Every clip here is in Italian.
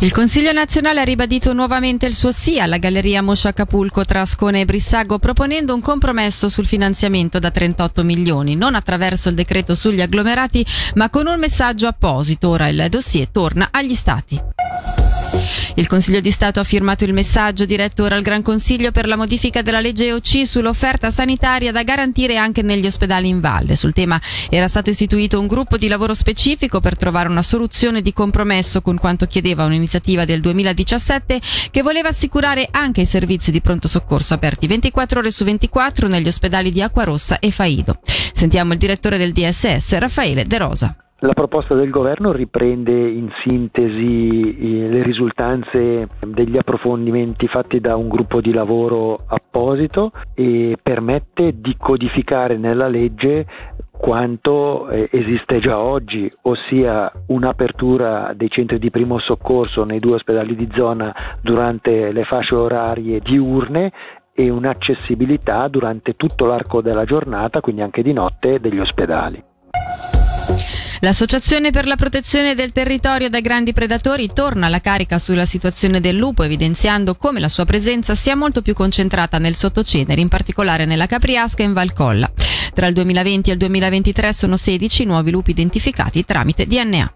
Il Consiglio nazionale ha ribadito nuovamente il suo sì alla Galleria Moscia Acapulco tra Ascone e Brissago proponendo un compromesso sul finanziamento da 38 milioni, non attraverso il decreto sugli agglomerati ma con un messaggio apposito. Ora il dossier torna agli Stati. Il Consiglio di Stato ha firmato il messaggio diretto ora al Gran Consiglio per la modifica della legge OC sull'offerta sanitaria da garantire anche negli ospedali in valle. Sul tema era stato istituito un gruppo di lavoro specifico per trovare una soluzione di compromesso con quanto chiedeva un'iniziativa del 2017 che voleva assicurare anche i servizi di pronto soccorso aperti 24 ore su 24 negli ospedali di Acquarossa e Faido. Sentiamo il direttore del DSS, Raffaele De Rosa. La proposta del governo riprende in sintesi le risultanze degli approfondimenti fatti da un gruppo di lavoro apposito e permette di codificare nella legge quanto eh, esiste già oggi, ossia un'apertura dei centri di primo soccorso nei due ospedali di zona durante le fasce orarie diurne e un'accessibilità durante tutto l'arco della giornata, quindi anche di notte, degli ospedali. L'Associazione per la protezione del territorio dai grandi predatori torna alla carica sulla situazione del lupo, evidenziando come la sua presenza sia molto più concentrata nel sottocenere, in particolare nella Capriasca e in Valcolla. Tra il 2020 e il 2023 sono 16 nuovi lupi identificati tramite DNA.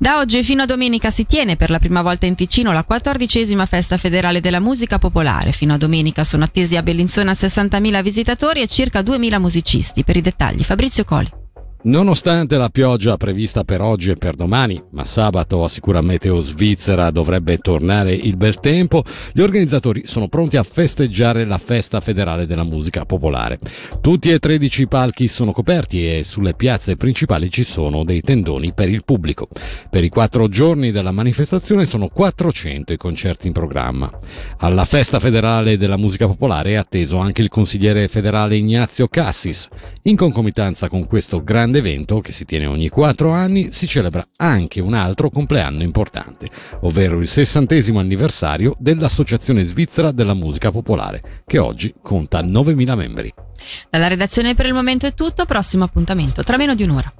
Da oggi fino a domenica si tiene per la prima volta in Ticino la quattordicesima festa federale della musica popolare. Fino a domenica sono attesi a Bellinzona 60.000 visitatori e circa 2.000 musicisti. Per i dettagli Fabrizio Coli. Nonostante la pioggia prevista per oggi e per domani, ma sabato assicura Meteo Svizzera dovrebbe tornare il bel tempo, gli organizzatori sono pronti a festeggiare la festa federale della musica popolare. Tutti e 13 i palchi sono coperti e sulle piazze principali ci sono dei tendoni per il pubblico. Per i quattro giorni della manifestazione sono 400 i concerti in programma. Alla festa federale della musica popolare è atteso anche il consigliere federale Ignazio Cassis. In concomitanza con questo grande grande evento che si tiene ogni quattro anni si celebra anche un altro compleanno importante, ovvero il sessantesimo anniversario dell'Associazione Svizzera della Musica Popolare, che oggi conta 9.000 membri. Dalla redazione per il momento è tutto, prossimo appuntamento tra meno di un'ora.